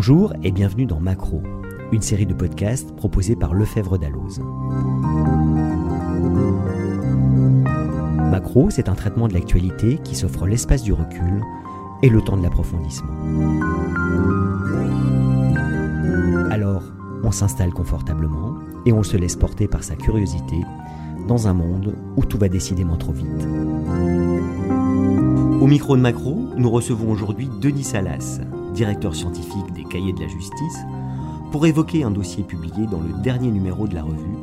Bonjour et bienvenue dans Macro, une série de podcasts proposée par Lefebvre Dalloz. Macro, c'est un traitement de l'actualité qui s'offre l'espace du recul et le temps de l'approfondissement. Alors, on s'installe confortablement et on se laisse porter par sa curiosité dans un monde où tout va décidément trop vite. Au micro de Macro, nous recevons aujourd'hui Denis Salas, directeur scientifique des Cahiers de la Justice, pour évoquer un dossier publié dans le dernier numéro de la revue,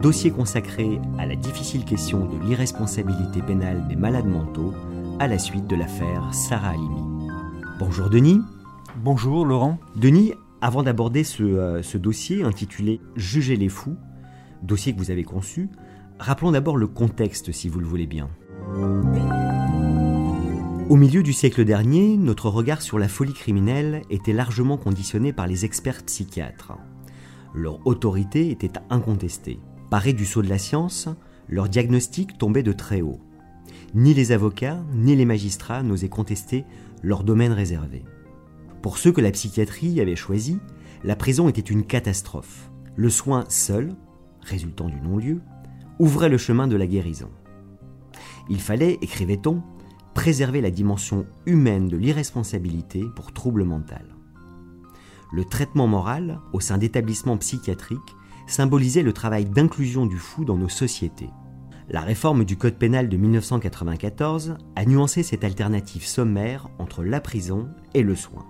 dossier consacré à la difficile question de l'irresponsabilité pénale des malades mentaux à la suite de l'affaire Sarah Halimi. Bonjour Denis. Bonjour Laurent. Denis, avant d'aborder ce, euh, ce dossier intitulé Juger les fous, dossier que vous avez conçu, rappelons d'abord le contexte si vous le voulez bien. Au milieu du siècle dernier, notre regard sur la folie criminelle était largement conditionné par les experts psychiatres. Leur autorité était incontestée. Parés du sceau de la science, leur diagnostic tombait de très haut. Ni les avocats, ni les magistrats n'osaient contester leur domaine réservé. Pour ceux que la psychiatrie avait choisi, la prison était une catastrophe. Le soin seul, résultant du non-lieu, ouvrait le chemin de la guérison. Il fallait, écrivait-on, préserver la dimension humaine de l'irresponsabilité pour trouble mental. Le traitement moral, au sein d'établissements psychiatriques, symbolisait le travail d'inclusion du fou dans nos sociétés. La réforme du Code pénal de 1994 a nuancé cette alternative sommaire entre la prison et le soin.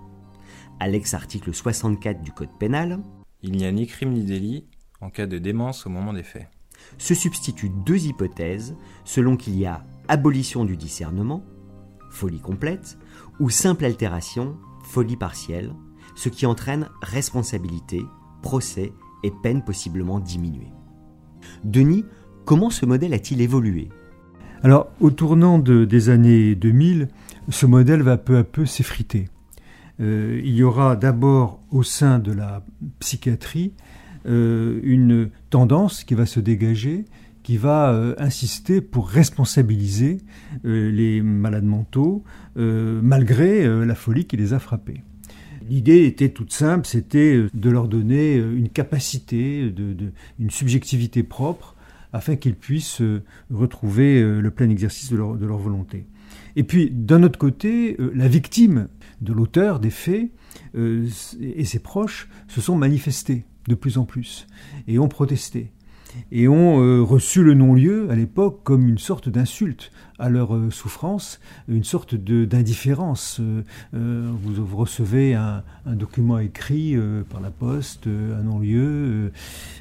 À l'ex-article 64 du Code pénal, Il n'y a ni crime ni délit en cas de démence au moment des faits. se substituent deux hypothèses selon qu'il y a abolition du discernement, folie complète, ou simple altération, folie partielle, ce qui entraîne responsabilité, procès et peine possiblement diminuée. Denis, comment ce modèle a-t-il évolué? Alors, au tournant de- des années 2000, ce modèle va peu à peu s'effriter. Euh, il y aura d'abord au sein de la psychiatrie euh, une tendance qui va se dégager, qui va euh, insister pour responsabiliser euh, les malades mentaux, euh, malgré la folie qui les a frappés. L'idée était toute simple, c'était de leur donner une capacité, une subjectivité propre, afin qu'ils puissent retrouver le plein exercice de leur, de leur volonté. Et puis, d'un autre côté, la victime de l'auteur des faits et ses proches se sont manifestés de plus en plus et ont protesté et ont euh, reçu le non-lieu à l'époque comme une sorte d'insulte à leur euh, souffrance, une sorte d'indifférence. Euh, vous, recevez un, document écrit par la poste, un non-lieu,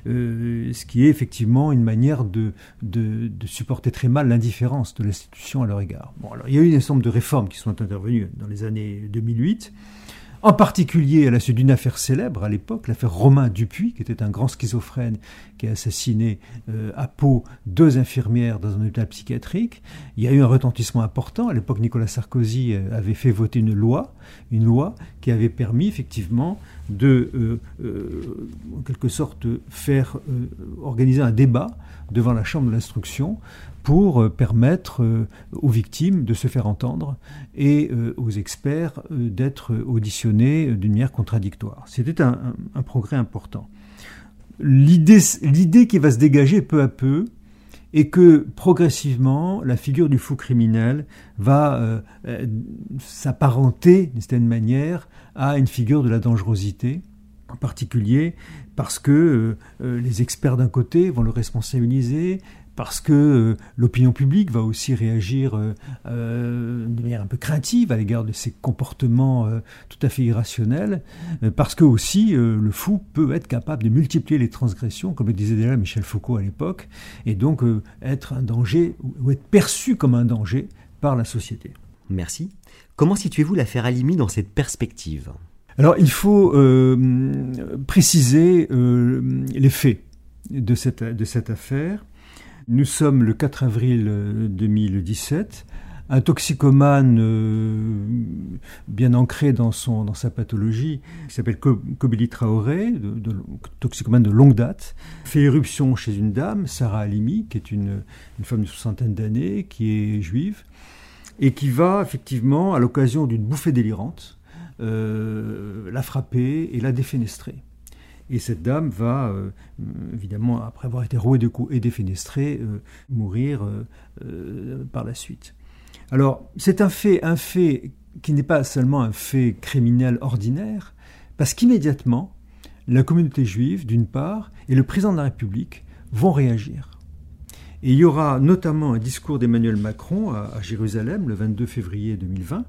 ce qui est effectivement une manière de, de, supporter très mal l'indifférence de l'institution à leur égard. Bon, alors, il y a eu un certain de réformes qui sont intervenues dans les années 2008. En particulier à la suite d'une affaire célèbre à l'époque, l'affaire Romain Dupuis, qui était un grand schizophrène qui a assassiné euh, à Pau deux infirmières dans un hôpital psychiatrique. Il y a eu un retentissement important. À l'époque, Nicolas Sarkozy euh, avait fait voter une loi, une loi qui avait permis effectivement de, euh, en quelque sorte, faire organiser un débat devant la Chambre de l'instruction pour euh, permettre euh, aux victimes de se faire entendre et euh, aux experts d'être auditionnés d'une manière contradictoire. C'était un, progrès important. L'idée qui va se dégager peu à peu est que progressivement, la figure du fou criminel va s'apparenter d'une certaine manière à une figure de la dangerosité, en particulier parce que euh, euh, les experts d'un côté vont le responsabiliser, parce que euh, l'opinion publique va aussi réagir de manière un peu craintive à l'égard de ces comportements tout à fait irrationnels, parce que aussi le fou peut être capable de multiplier les transgressions, comme le disait déjà Michel Foucault à l'époque, et donc être un danger ou être perçu comme un danger par la société. Merci. Comment situez-vous l'affaire Halimi dans cette perspective? Alors il faut euh, préciser euh, les faits de cette, affaire. Nous sommes le 4 avril euh, 2017. Un toxicomane euh, bien ancré dans, sa pathologie, qui s'appelle Ko- Kobili Traoré, toxicomane de longue date, fait éruption chez une dame, Sarah Halimi, qui est une femme de soixantaine d'années, qui est juive, et qui va effectivement, à l'occasion d'une bouffée délirante, la frapper et la défenestrer. Et cette dame va, évidemment, après avoir été rouée de coups et défenestrée, mourir par la suite. Alors, c'est un fait, un fait qui n'est pas seulement un fait criminel ordinaire, parce qu'immédiatement, la communauté juive, d'une part, et le président de la République vont réagir. Et il y aura notamment un discours d'Emmanuel Macron à, Jérusalem le 22 février 2020, euh,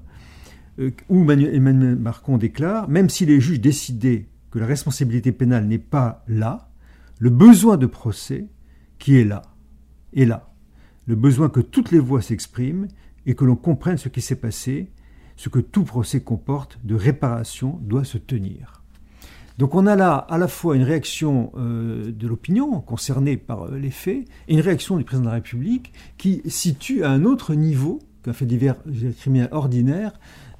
où Emmanuel Macron déclare Même si les juges décidaient que la responsabilité pénale n'est pas là, le besoin de procès qui est là, est là. Le besoin que toutes les voix s'expriment et que l'on comprenne ce qui s'est passé, ce que tout procès comporte de réparation doit se tenir. Donc on a là à la fois une réaction euh, de l'opinion concernée par euh, les faits et une réaction du président de la République qui situe à un autre niveau qu'un fait divers criminel ordinaire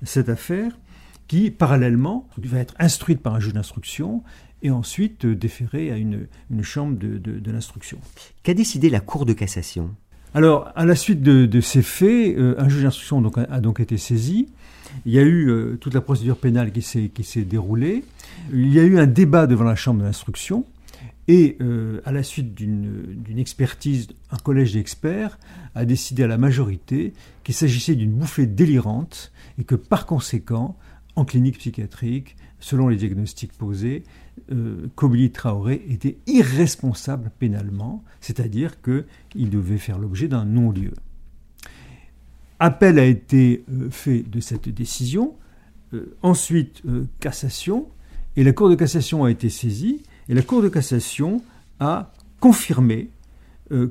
cette affaire qui parallèlement va être instruite par un juge d'instruction et ensuite euh, déférée à une, chambre de, l'instruction. Qu'a décidé la Cour de cassation? Alors à la suite de, ces faits, un juge d'instruction a donc été saisi. Il y a eu euh, toute la procédure pénale qui s'est déroulée. Il y a eu un débat devant la Chambre de l'instruction. Et euh, à la suite d'une expertise, un collège d'experts a décidé à la majorité qu'il s'agissait d'une bouffée délirante et que par conséquent, en clinique psychiatrique, selon les diagnostics posés, euh, Traoré était irresponsable pénalement, c'est-à-dire qu'il devait faire l'objet d'un non-lieu. Appel a été euh, fait de cette décision, euh, ensuite cassation, et la Cour de cassation a été saisie, et la Cour de cassation a confirmé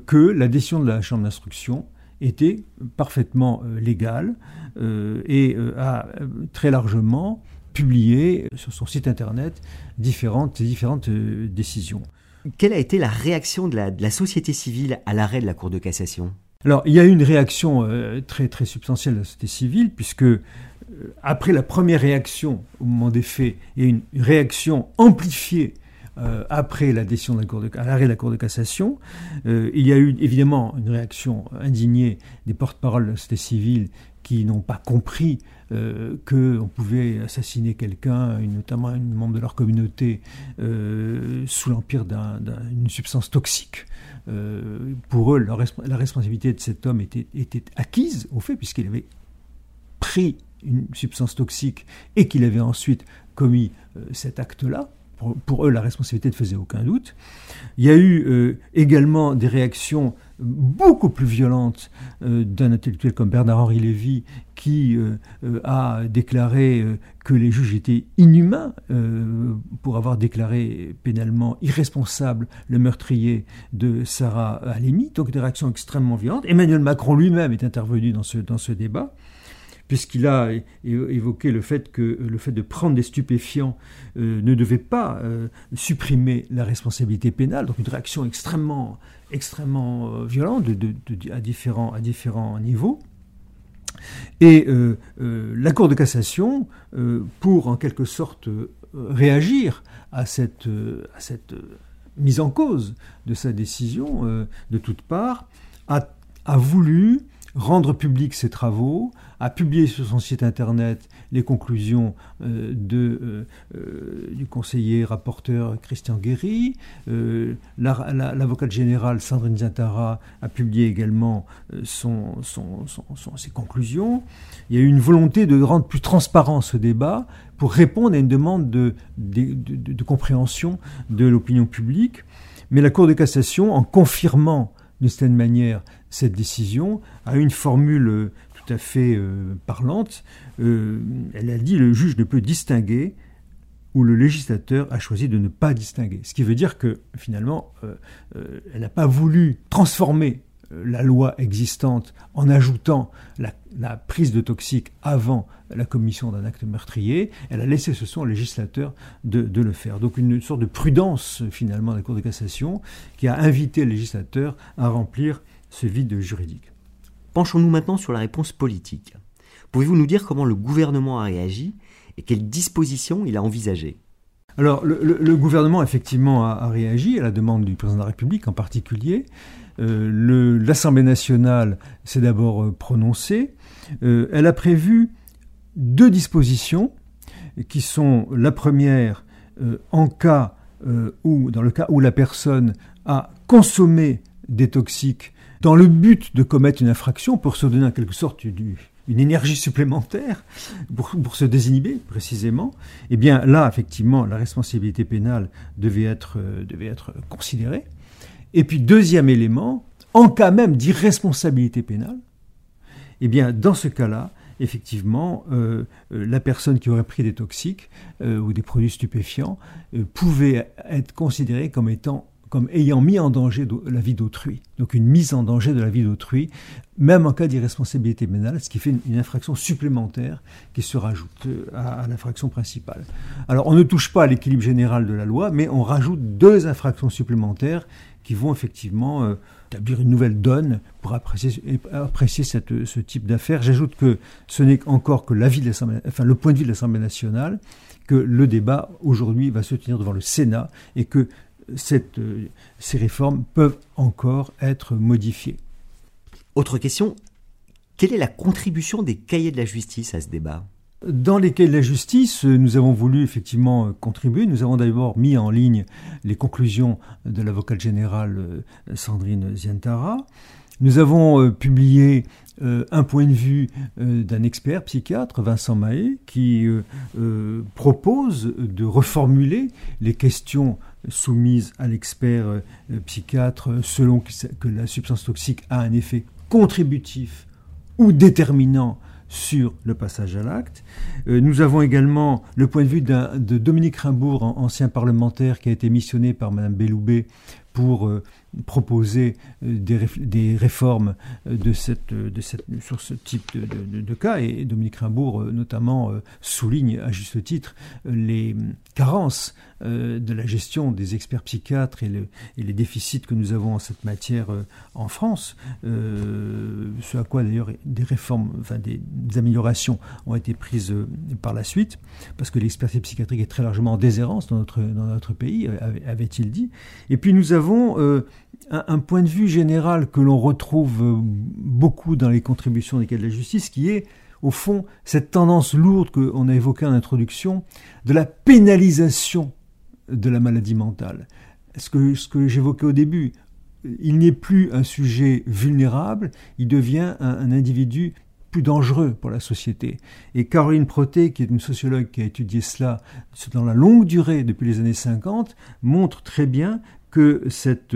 que la décision de la Chambre d'instruction était parfaitement légale et a très largement publié sur son site internet différentes, différentes décisions. Quelle a été la réaction de la société civile à l'arrêt de la Cour de cassation? Alors, il y a eu une réaction euh, très, très substantielle de la société civile, puisque euh, après la première réaction au moment des faits, il y a une réaction amplifiée euh, après la à l'arrêt de la Cour de cassation. il y a eu évidemment une réaction indignée des porte-paroles de la société civile qui n'ont pas compris euh, qu'on pouvait assassiner quelqu'un, notamment un membre de leur communauté, sous l'empire d'une substance toxique. Euh, pour eux, la, responsabilité de cet homme était, acquise au fait, puisqu'il avait pris une substance toxique et qu'il avait ensuite commis euh, cet acte-là. Pour, eux, la responsabilité ne faisait aucun doute. Il y a eu euh, également des réactions beaucoup plus violente euh, d'un intellectuel comme Bernard-Henri Lévy, qui euh, a déclaré que les juges étaient inhumains pour avoir déclaré pénalement irresponsable le meurtrier de Sarah Halimi. Donc des réactions extrêmement violentes. Emmanuel Macron lui-même est intervenu dans ce, dans ce débat puisqu'il a évoqué le fait que le fait de prendre des stupéfiants ne devait pas supprimer la responsabilité pénale, donc une réaction extrêmement extrêmement euh, violent à, différents, niveaux. Et euh, euh, la Cour de cassation, pour en quelque sorte réagir à cette, mise en cause de sa décision de toutes parts, a voulu rendre public ses travaux, a publié sur son site internet les conclusions euh, euh, euh, du conseiller rapporteur Christian Guéry. L'avocate générale Sandrine Zantara a publié également ses conclusions. Il y a eu une volonté de rendre plus transparent ce débat pour répondre à une demande de, de, de compréhension de l'opinion publique. Mais la Cour de cassation, en confirmant d'une certaine manière cette décision, a une formule euh, tout à fait euh, parlante. Euh, elle a dit le juge ne peut distinguer où le législateur a choisi de ne pas distinguer. Ce qui veut dire que finalement, elle n'a pas voulu transformer la loi existante en ajoutant la, prise de toxique avant la commission d'un acte meurtrier, elle a laissé ce soin au législateur de, de, le faire. Donc une sorte de prudence finalement de la Cour de cassation qui a invité le législateur à remplir ce vide juridique. Penchons-nous maintenant sur la réponse politique. Pouvez-vous nous dire comment le gouvernement a réagi et quelles dispositions il a envisagées? Alors, le, gouvernement, effectivement, a, réagi à la demande du président de la République en particulier. Euh, L'Assemblée nationale s'est d'abord euh, prononcée. Euh, elle a prévu deux dispositions qui sont la première en cas où, dans le cas où la personne a consommé des toxiques dans le but de commettre une infraction pour se donner en quelque sorte une énergie supplémentaire pour, se désinhiber précisément, eh bien là, effectivement, la responsabilité pénale devait être considérée. Et puis, deuxième élément, en cas même d'irresponsabilité pénale, eh bien, dans ce cas-là, effectivement, euh, euh, la personne qui aurait pris des toxiques ou des produits stupéfiants pouvait être considérée comme étant comme ayant mis en danger la vie d'autrui. Donc une mise en danger de la vie d'autrui, même en cas d'irresponsabilité pénale, ce qui fait une, infraction supplémentaire qui se rajoute euh, à, l'infraction principale. Alors on ne touche pas à l'équilibre général de la loi, mais on rajoute deux infractions supplémentaires qui vont effectivement euh, établir une nouvelle donne pour apprécier, apprécier cette, ce type d'affaires. J'ajoute que ce n'est encore que l'avis de enfin le point de vue de l'Assemblée nationale, que le débat aujourd'hui va se tenir devant le Sénat et que cette, euh, ces réformes peuvent encore être modifiées. Autre question, quelle est la contribution des cahiers de la justice à ce débat? Dans les cahiers de la justice, nous avons voulu effectivement contribuer. Nous avons d'abord mis en ligne les conclusions de l'avocate générale euh, Sandrine Zientara. Nous avons euh, publié euh, un point de vue euh, d'un expert psychiatre, Vincent Mahé, qui propose de reformuler les questions soumises à l'expert psychiatre selon que, la substance toxique a un effet contributif ou déterminant sur le passage à l'acte. nous avons également le point de vue de Dominique Rimbourg, ancien parlementaire, qui a été missionné par Mme Belloubet pour proposer euh, des, réformes euh, de cette, de cette, sur ce type de, cas. Et Dominique Rimbourg, euh, notamment, souligne à juste titre les carences de la gestion des experts psychiatres et, et, les déficits que nous avons en cette matière en France. ce à quoi d'ailleurs des réformes, enfin des, améliorations ont été prises par la suite, parce que l'expertise psychiatrique est très largement en déshérence dans notre, dans notre pays, avait-il dit. Et puis nous avons un, point de vue général que l'on retrouve euh, beaucoup dans les contributions des cas de la justice, qui est, au fond, cette tendance lourde qu'on a évoquée en introduction, de la pénalisation de la maladie mentale. Ce que, ce que j'évoquais au début, il n'est plus un sujet vulnérable, il devient un, individu plus dangereux pour la société. Et Caroline Proté, qui est une sociologue qui a étudié cela dans la longue durée depuis les années 50, montre très bien que cette,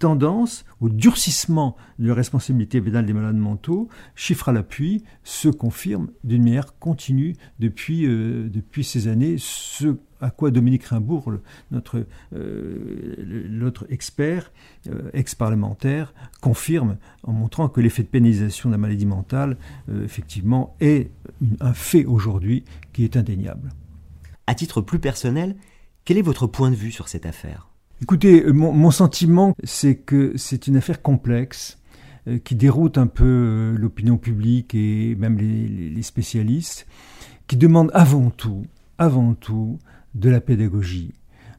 tendance au durcissement de la responsabilité pénale des malades mentaux, chiffre à l'appui, se confirme d'une manière continue depuis, euh, depuis ces années, ce à quoi Dominique Rimbourg, notre, euh, expert, euh, ex-parlementaire, confirme en montrant que l'effet de pénalisation de la maladie mentale, effectivement, est un fait aujourd'hui qui est indéniable. À titre plus personnel, quel est votre point de vue sur cette affaire? Écoutez, euh, mon, sentiment, c'est que c'est une affaire complexe euh, qui déroute un peu euh, l'opinion publique et même les, spécialistes, qui demande avant tout, avant tout, de la pédagogie,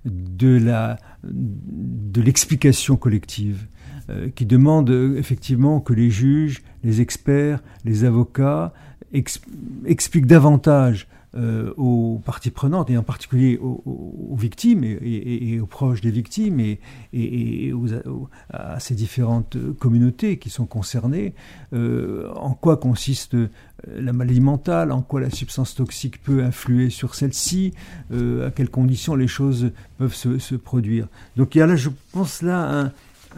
de l'explication collective, qui demande effectivement que les juges, les experts, les avocats expliquent davantage euh, aux parties prenantes, et en particulier aux, victimes et, aux proches des victimes et, à ces différentes communautés qui sont concernées, euh, en quoi consiste euh, la maladie mentale, en quoi la substance toxique peut influer sur celle-ci, à quelles conditions les choses peuvent se, produire? Donc là, je pense là,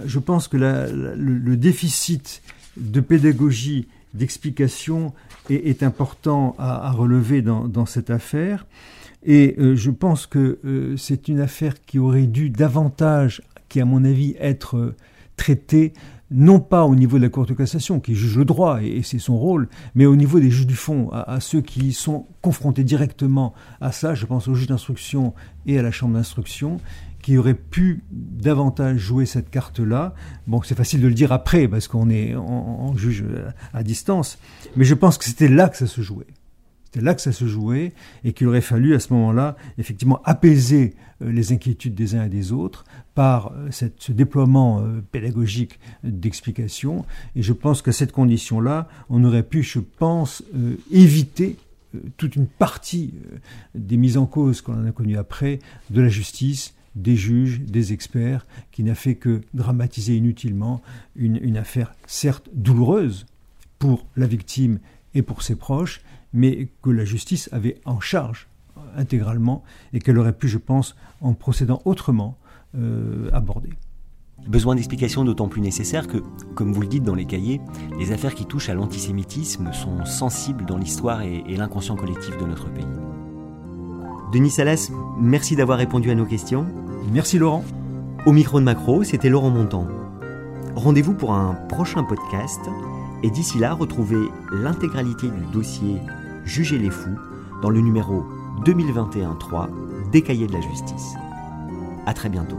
je pense que le déficit de pédagogie d'explication est, important à, relever dans, cette affaire. Et euh, je pense que euh, c'est une affaire qui aurait dû davantage, qui à mon avis, être euh, traitée non pas au niveau de la Cour de cassation, qui juge le droit, et, c'est son rôle, mais au niveau des juges du fond, à, ceux qui sont confrontés directement à ça, je pense aux juges d'instruction et à la chambre d'instruction, qui aurait pu davantage jouer cette carte-là. Bon, c'est facile de le dire après parce qu'on est juge à distance, mais je pense que c'était là que ça se jouait. C'était là que ça se jouait et qu'il aurait fallu à ce moment-là effectivement apaiser euh, les inquiétudes des uns et des autres par euh, ce déploiement euh, pédagogique d'explication. Et je pense qu'à cette condition-là, on aurait pu, je pense, éviter toute une partie des mises en cause qu'on a connues après de la justice, des juges, des experts, qui n'a fait que dramatiser inutilement une, affaire certes douloureuse pour la victime et pour ses proches, mais que la justice avait en charge intégralement et qu'elle aurait pu, je pense, en procédant autrement, euh, aborder. Besoin d'explications d'autant plus nécessaire que, comme vous le dites dans les cahiers, les affaires qui touchent à l'antisémitisme sont sensibles dans l'histoire et, et l'inconscient collectif de notre pays. Denis Salas, merci d'avoir répondu à nos questions. Merci Laurent. Au micro de Macro, c'était Laurent Montant. Rendez-vous pour un prochain podcast et d'ici là, retrouvez l'intégralité du dossier Juger les fous dans le numéro 2021-3 des cahiers de la justice. À très bientôt.